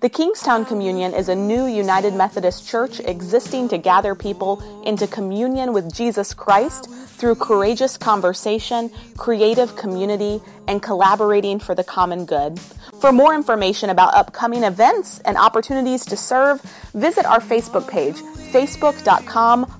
The Kingstown Communion is a new United Methodist church existing to gather people into communion with Jesus Christ through courageous conversation, creative community, and collaborating for the common good. For more information about upcoming events and opportunities to serve, visit our Facebook page, facebook.com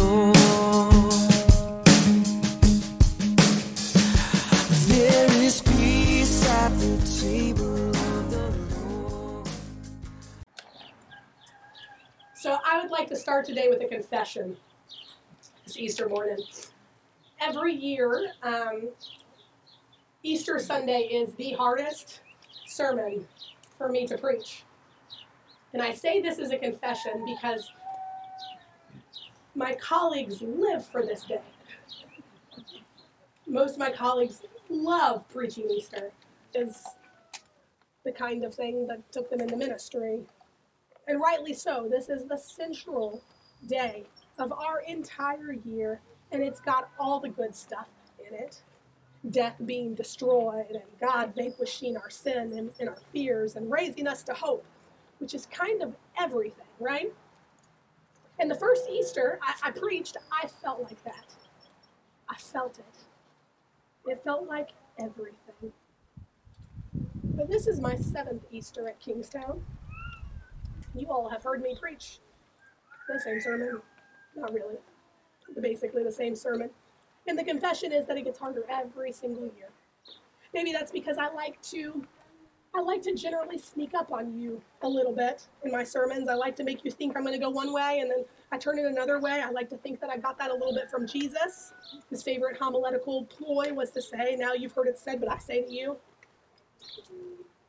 start today with a confession. It's Easter morning. Every year, um, Easter Sunday is the hardest sermon for me to preach. And I say this as a confession because my colleagues live for this day. Most of my colleagues love preaching Easter. Is the kind of thing that took them into ministry and rightly so. This is the central day of our entire year, and it's got all the good stuff in it. Death being destroyed, and God vanquishing our sin and, and our fears, and raising us to hope, which is kind of everything, right? And the first Easter I, I preached, I felt like that. I felt it. It felt like everything. But this is my seventh Easter at Kingstown. You all have heard me preach the same sermon. Not really, basically the same sermon. And the confession is that it gets harder every single year. Maybe that's because I like to I like to generally sneak up on you a little bit in my sermons. I like to make you think I'm going to go one way and then I turn it another way. I like to think that I got that a little bit from Jesus. His favorite homiletical ploy was to say, Now you've heard it said, but I say to you.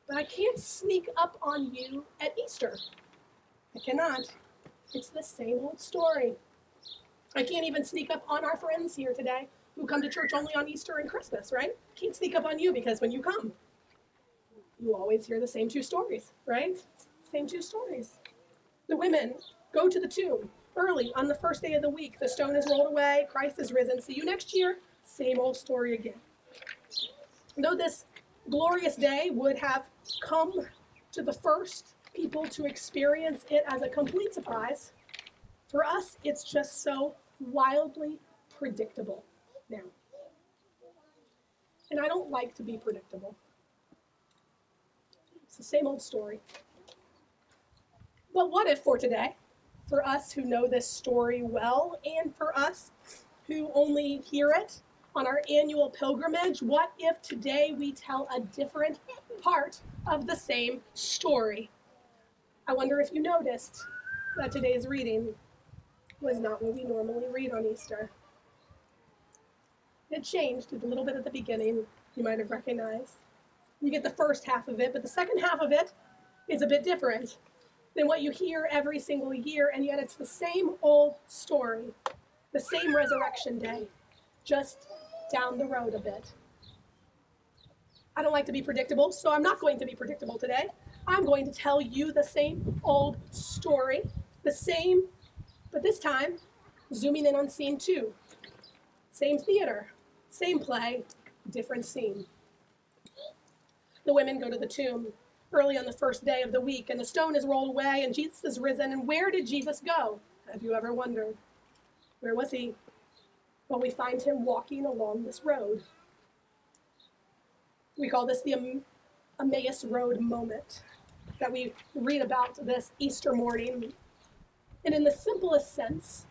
But I can't sneak up on you at Easter. I cannot. It's the same old story. I can't even sneak up on our friends here today who come to church only on Easter and Christmas, right? Can't sneak up on you because when you come, you always hear the same two stories, right? Same two stories. The women go to the tomb early on the first day of the week. The stone is rolled away, Christ is risen. See you next year. Same old story again. Though this glorious day would have come to the first people to experience it as a complete surprise, for us, it's just so wildly predictable now. And I don't like to be predictable. It's the same old story. But what if for today, for us who know this story well, and for us who only hear it on our annual pilgrimage, what if today we tell a different part of the same story? I wonder if you noticed that today's reading was not what we normally read on Easter. It changed a little bit at the beginning, you might have recognized. You get the first half of it, but the second half of it is a bit different than what you hear every single year, and yet it's the same old story, the same resurrection day, just down the road a bit. I don't like to be predictable, so I'm not going to be predictable today. I'm going to tell you the same old story, the same, but this time zooming in on scene two. Same theater, same play, different scene. The women go to the tomb early on the first day of the week, and the stone is rolled away, and Jesus is risen. And where did Jesus go? Have you ever wondered? Where was he? Well, we find him walking along this road. We call this the Emmaus Road moment that we read about this Easter morning. And in the simplest sense,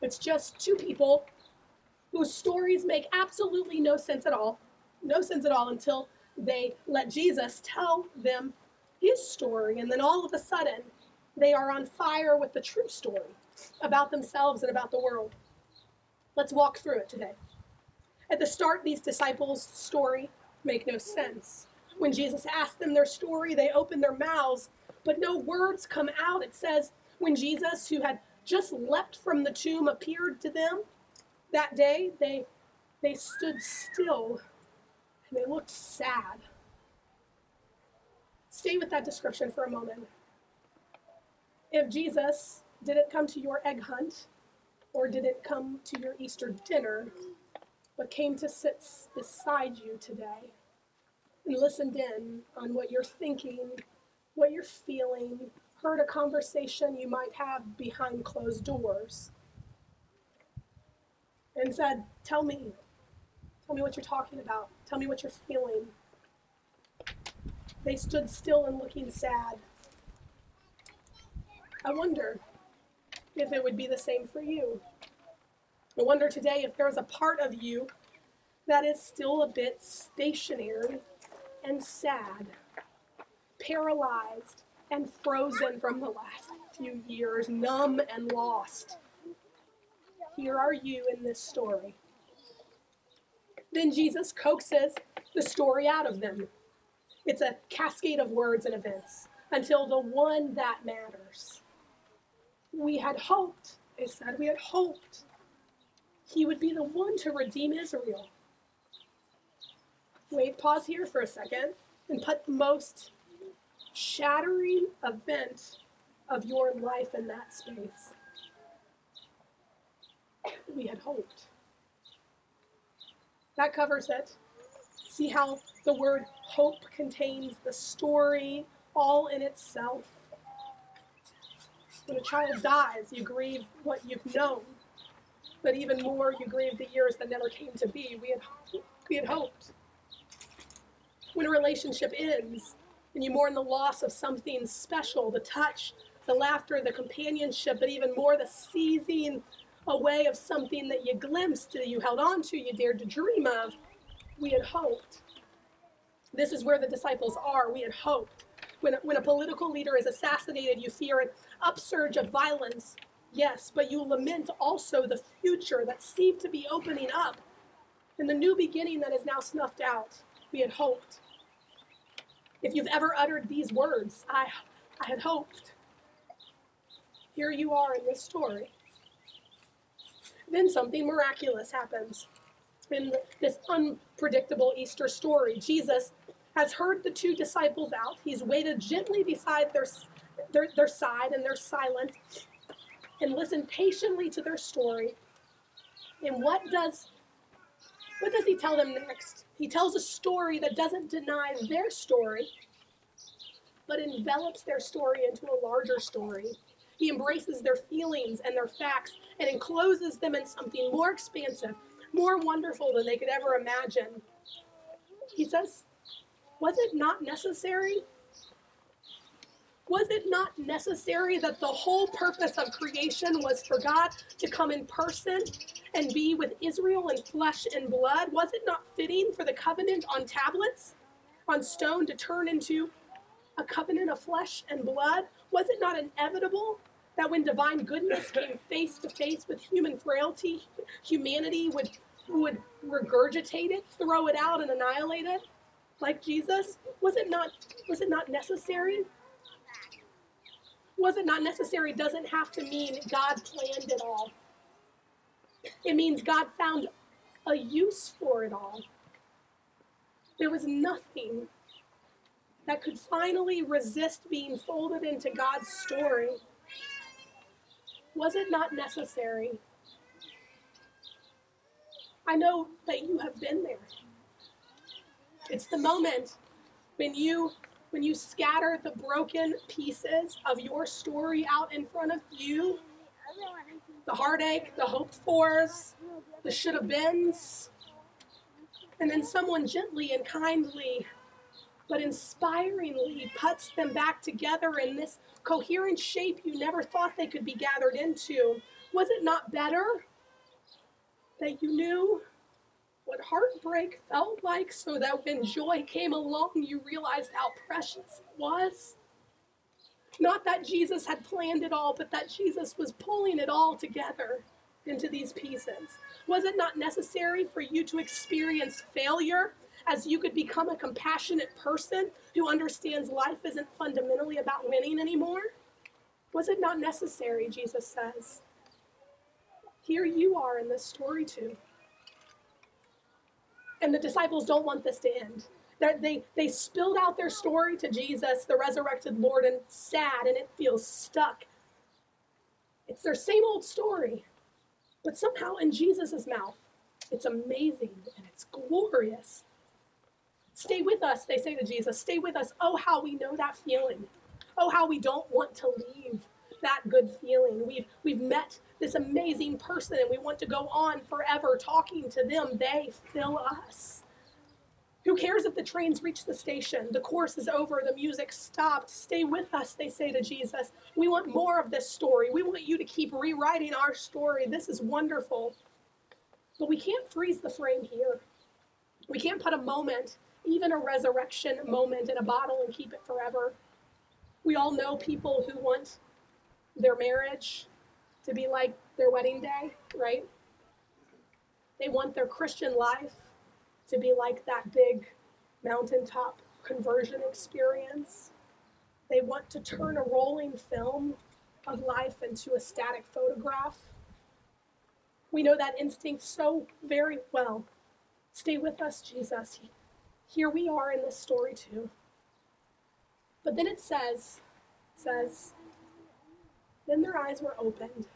it's just two people whose stories make absolutely no sense at all. No sense at all until they let Jesus tell them his story. And then all of a sudden, They are on fire with the true story about themselves and about the world. Let's walk through it today. At the start, these disciples' story make no sense. When Jesus asked them their story, they open their mouths, but no words come out. It says, when Jesus, who had just leapt from the tomb, appeared to them that day, they, they stood still and they looked sad. Stay with that description for a moment. If Jesus didn't come to your egg hunt or didn't come to your Easter dinner, but came to sit beside you today and listened in on what you're thinking, what you're feeling, heard a conversation you might have behind closed doors, and said, Tell me, tell me what you're talking about, tell me what you're feeling. They stood still and looking sad. I wonder if it would be the same for you. I wonder today if there's a part of you that is still a bit stationary and sad, paralyzed and frozen from the last few years, numb and lost. Here are you in this story. Then Jesus coaxes the story out of them. It's a cascade of words and events until the one that matters. We had hoped, they said, we had hoped he would be the one to redeem Israel. Wait, pause here for a second and put the most shattering event of your life in that space. We had hoped. That covers it. See how the word hope contains the story all in itself. When a child dies, you grieve what you've known, but even more, you grieve the years that never came to be. We had, we had hoped. When a relationship ends, and you mourn the loss of something special the touch, the laughter, the companionship, but even more the seizing away of something that you glimpsed, that you held on to, you dared to dream of. We had hoped. This is where the disciples are. We had hoped. When, when a political leader is assassinated, you fear an upsurge of violence, yes, but you lament also the future that seemed to be opening up and the new beginning that is now snuffed out. We had hoped. If you've ever uttered these words, I, I had hoped. Here you are in this story. Then something miraculous happens in this unpredictable Easter story. Jesus has heard the two disciples out. He's waited gently beside their, their, their side and their silence and listened patiently to their story. And what does what does he tell them next? He tells a story that doesn't deny their story, but envelops their story into a larger story. He embraces their feelings and their facts and encloses them in something more expansive, more wonderful than they could ever imagine. He says, Was it not necessary was it not necessary that the whole purpose of creation was for God to come in person and be with Israel in flesh and blood? Was it not fitting for the covenant on tablets, on stone, to turn into a covenant of flesh and blood? Was it not inevitable that when divine goodness came face to face with human frailty, humanity would, would regurgitate it, throw it out, and annihilate it? Like Jesus? Was it not, was it not necessary was it not necessary doesn't have to mean God planned it all. It means God found a use for it all. There was nothing that could finally resist being folded into God's story. Was it not necessary? I know that you have been there. It's the moment when you when you scatter the broken pieces of your story out in front of you, the heartache, the hoped fors, the should have beens, and then someone gently and kindly but inspiringly puts them back together in this coherent shape you never thought they could be gathered into. Was it not better that you knew what heartbreak felt like so that when joy came along, you realized how precious it was? Not that Jesus had planned it all, but that Jesus was pulling it all together into these pieces. Was it not necessary for you to experience failure as you could become a compassionate person who understands life isn't fundamentally about winning anymore? Was it not necessary, Jesus says? Here you are in this story too. And the disciples don't want this to end. They're, they they spilled out their story to Jesus, the resurrected Lord, and sad and it feels stuck. It's their same old story, but somehow in Jesus' mouth, it's amazing and it's glorious. Stay with us, they say to Jesus. Stay with us. Oh, how we know that feeling. Oh, how we don't want to leave that good feeling. We've we've met this amazing person and we want to go on forever talking to them. They fill us. Who cares if the trains reach the station? The course is over, the music stopped. Stay with us, they say to Jesus. We want more of this story. We want you to keep rewriting our story. This is wonderful. But we can't freeze the frame here. We can't put a moment, even a resurrection moment, in a bottle and keep it forever. We all know people who want their marriage to be like their wedding day, right? They want their Christian life to be like that big mountaintop conversion experience. They want to turn a rolling film of life into a static photograph. We know that instinct so very well. Stay with us, Jesus. Here we are in this story too. But then it says, says, then their eyes were opened.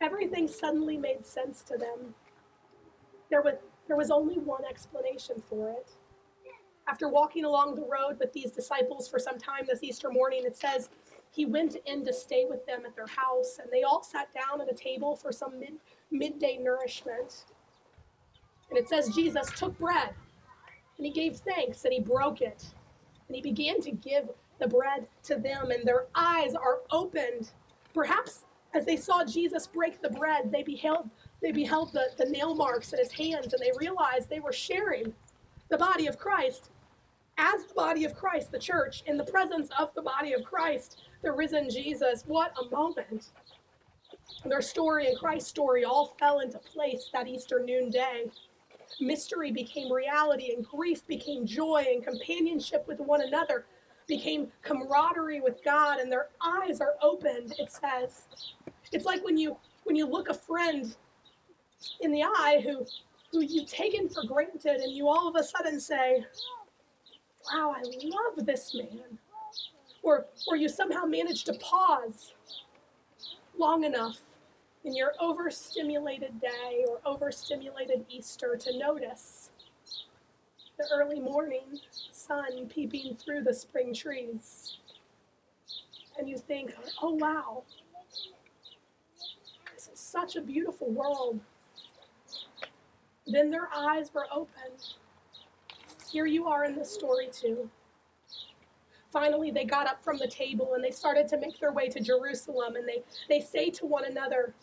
Everything suddenly made sense to them. There was, there was only one explanation for it. After walking along the road with these disciples for some time this Easter morning, it says he went in to stay with them at their house, and they all sat down at a table for some mid, midday nourishment. And it says Jesus took bread, and he gave thanks, and he broke it, and he began to give the bread to them, and their eyes are opened. Perhaps as they saw Jesus break the bread, they beheld, they beheld the, the nail marks in his hands, and they realized they were sharing the body of Christ. As the body of Christ, the church, in the presence of the body of Christ, the risen Jesus. What a moment. Their story and Christ's story all fell into place that Easter noonday. Mystery became reality, and grief became joy, and companionship with one another became camaraderie with God and their eyes are opened, it says. It's like when you when you look a friend in the eye who who you've taken for granted and you all of a sudden say, Wow, I love this man. Or or you somehow manage to pause long enough in your overstimulated day or overstimulated Easter to notice the early morning sun peeping through the spring trees. And you think, oh wow, this is such a beautiful world. Then their eyes were opened. Here you are in the story, too. Finally, they got up from the table and they started to make their way to Jerusalem. And they, they say to one another,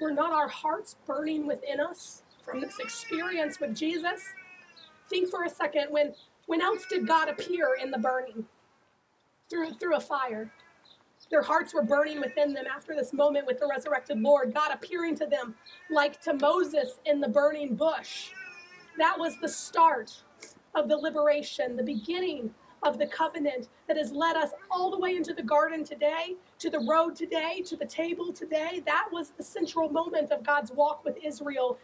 Were not our hearts burning within us from this experience with Jesus? Think for a second when when else did God appear in the burning? Through through a fire. Their hearts were burning within them after this moment with the resurrected Lord, God appearing to them like to Moses in the burning bush. That was the start of the liberation, the beginning of the covenant that has led us all the way into the garden today, to the road today, to the table today. That was the central moment of God's walk with Israel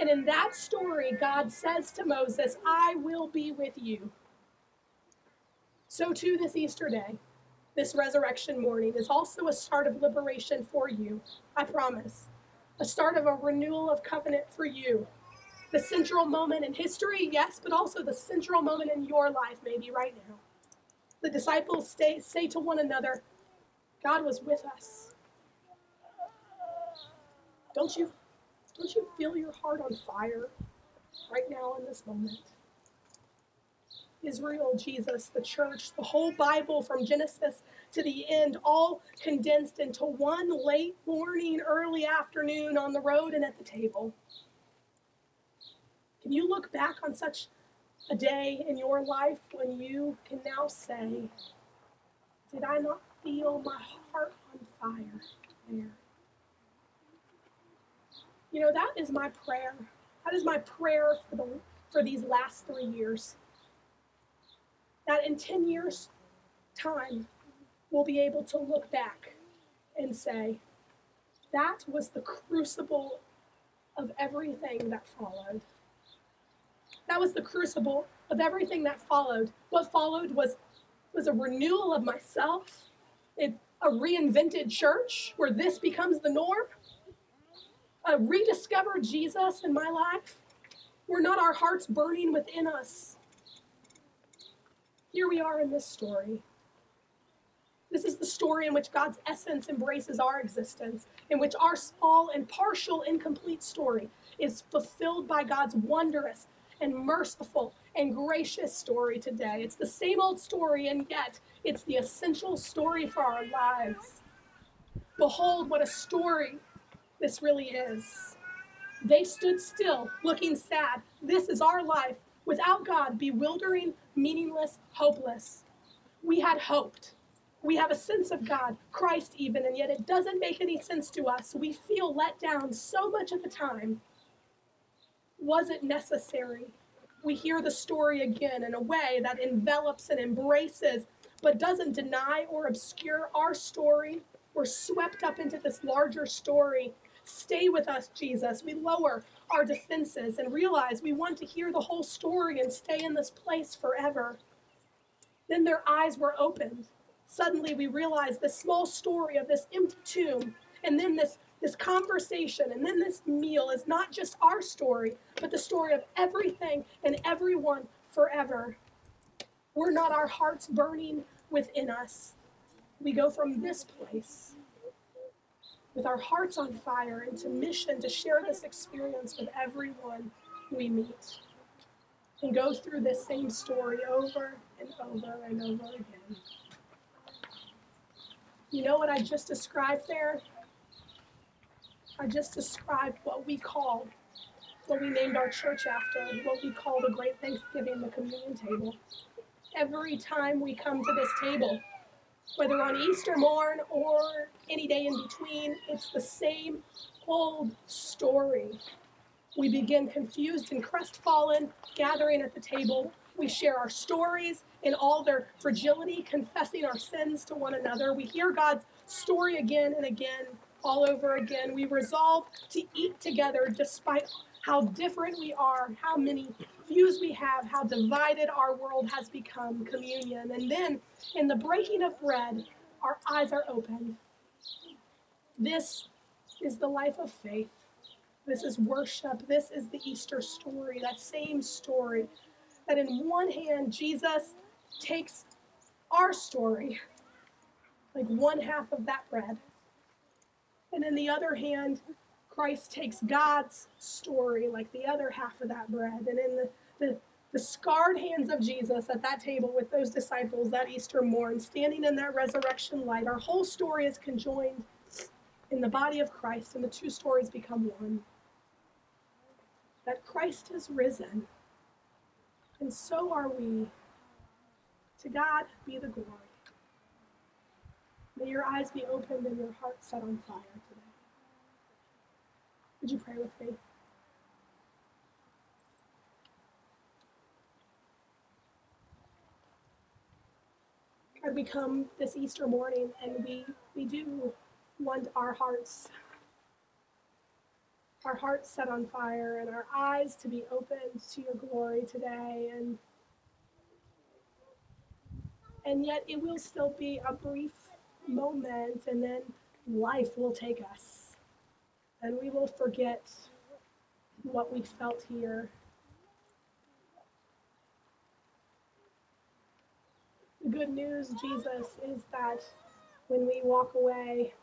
and in that story, God says to Moses, I will be with you. So, too, this Easter day, this resurrection morning, is also a start of liberation for you, I promise. A start of a renewal of covenant for you. The central moment in history, yes, but also the central moment in your life, maybe right now. The disciples stay, say to one another, God was with us. Don't you don't you feel your heart on fire right now in this moment? Israel, Jesus, the church, the whole Bible from Genesis to the end, all condensed into one late morning, early afternoon on the road and at the table. Can you look back on such a day in your life when you can now say, Did I not feel my heart on fire there? You know, that is my prayer. That is my prayer for, the, for these last three years. That in 10 years' time, we'll be able to look back and say, that was the crucible of everything that followed. That was the crucible of everything that followed. What followed was, was a renewal of myself, it, a reinvented church where this becomes the norm, Uh, a rediscovered Jesus in my life. We're not our hearts burning within us. Here we are in this story. This is the story in which God's essence embraces our existence, in which our small and partial, incomplete story is fulfilled by God's wondrous and merciful and gracious story today. It's the same old story, and yet it's the essential story for our lives. Behold, what a story this really is. They stood still, looking sad. This is our life without God, bewildering, meaningless, hopeless. We had hoped. We have a sense of God, Christ even, and yet it doesn't make any sense to us. We feel let down so much of the time. Was it necessary? We hear the story again in a way that envelops and embraces, but doesn't deny or obscure our story. We're swept up into this larger story. Stay with us, Jesus. We lower our defenses and realize we want to hear the whole story and stay in this place forever. Then their eyes were opened suddenly we realize this small story of this empty tomb and then this this conversation and then this meal is not just our story but the story of everything and everyone forever we're not our hearts burning within us we go from this place with our hearts on fire into mission to share this experience with everyone we meet and go through this same story over and over and over again you know what I just described there? I just described what we call, what we named our church after, what we call the Great Thanksgiving, the communion table. Every time we come to this table, whether on Easter morn or any day in between, it's the same old story. We begin confused and crestfallen, gathering at the table. We share our stories in all their fragility, confessing our sins to one another. We hear God's story again and again, all over again. We resolve to eat together despite how different we are, how many views we have, how divided our world has become, communion. And then in the breaking of bread, our eyes are opened. This is the life of faith. This is worship. This is the Easter story, that same story. That in one hand, Jesus takes our story, like one half of that bread. And in the other hand, Christ takes God's story, like the other half of that bread. And in the, the, the scarred hands of Jesus at that table with those disciples that Easter morn, standing in that resurrection light, our whole story is conjoined in the body of Christ, and the two stories become one. That Christ has risen, and so are we. To God be the glory. May your eyes be opened and your heart set on fire today. Would you pray with me? We come this Easter morning and we, we do want our hearts, our hearts set on fire and our eyes to be opened to your glory today. And and yet it will still be a brief moment, and then life will take us, and we will forget what we felt here. Good news, Jesus, is that when we walk away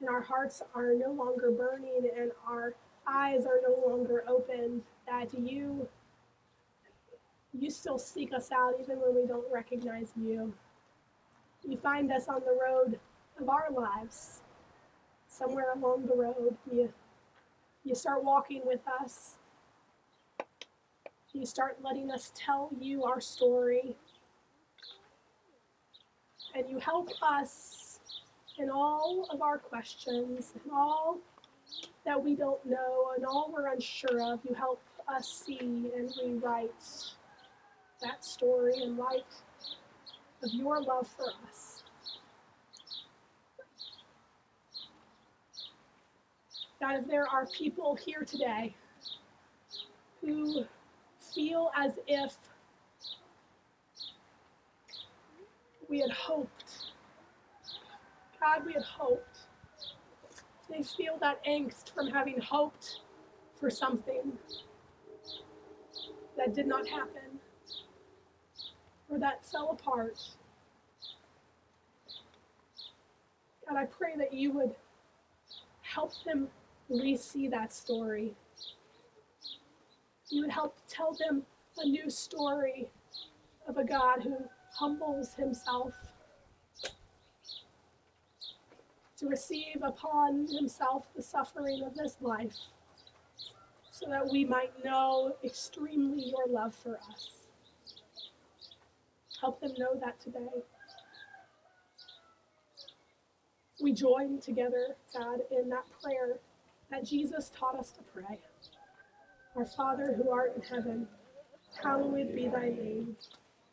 and our hearts are no longer burning and our eyes are no longer opened, that you you still seek us out even when we don't recognize you. You find us on the road of our lives, somewhere along the road. You, you start walking with us. You start letting us tell you our story. And you help us in all of our questions and all that we don't know and all we're unsure of. You help us see and rewrite that story in light of your love for us. God, if there are people here today who feel as if we had hoped, God, we had hoped. They feel that angst from having hoped for something that did not happen or that fell apart. God, I pray that you would help them re see that story. You would help tell them a new story of a God who humbles himself to receive upon himself the suffering of this life so that we might know extremely your love for us. Help them know that today. We join together, God, in that prayer that Jesus taught us to pray. Our Father who art in heaven, hallowed be thy name.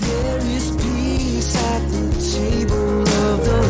There is peace at the table of the Lord.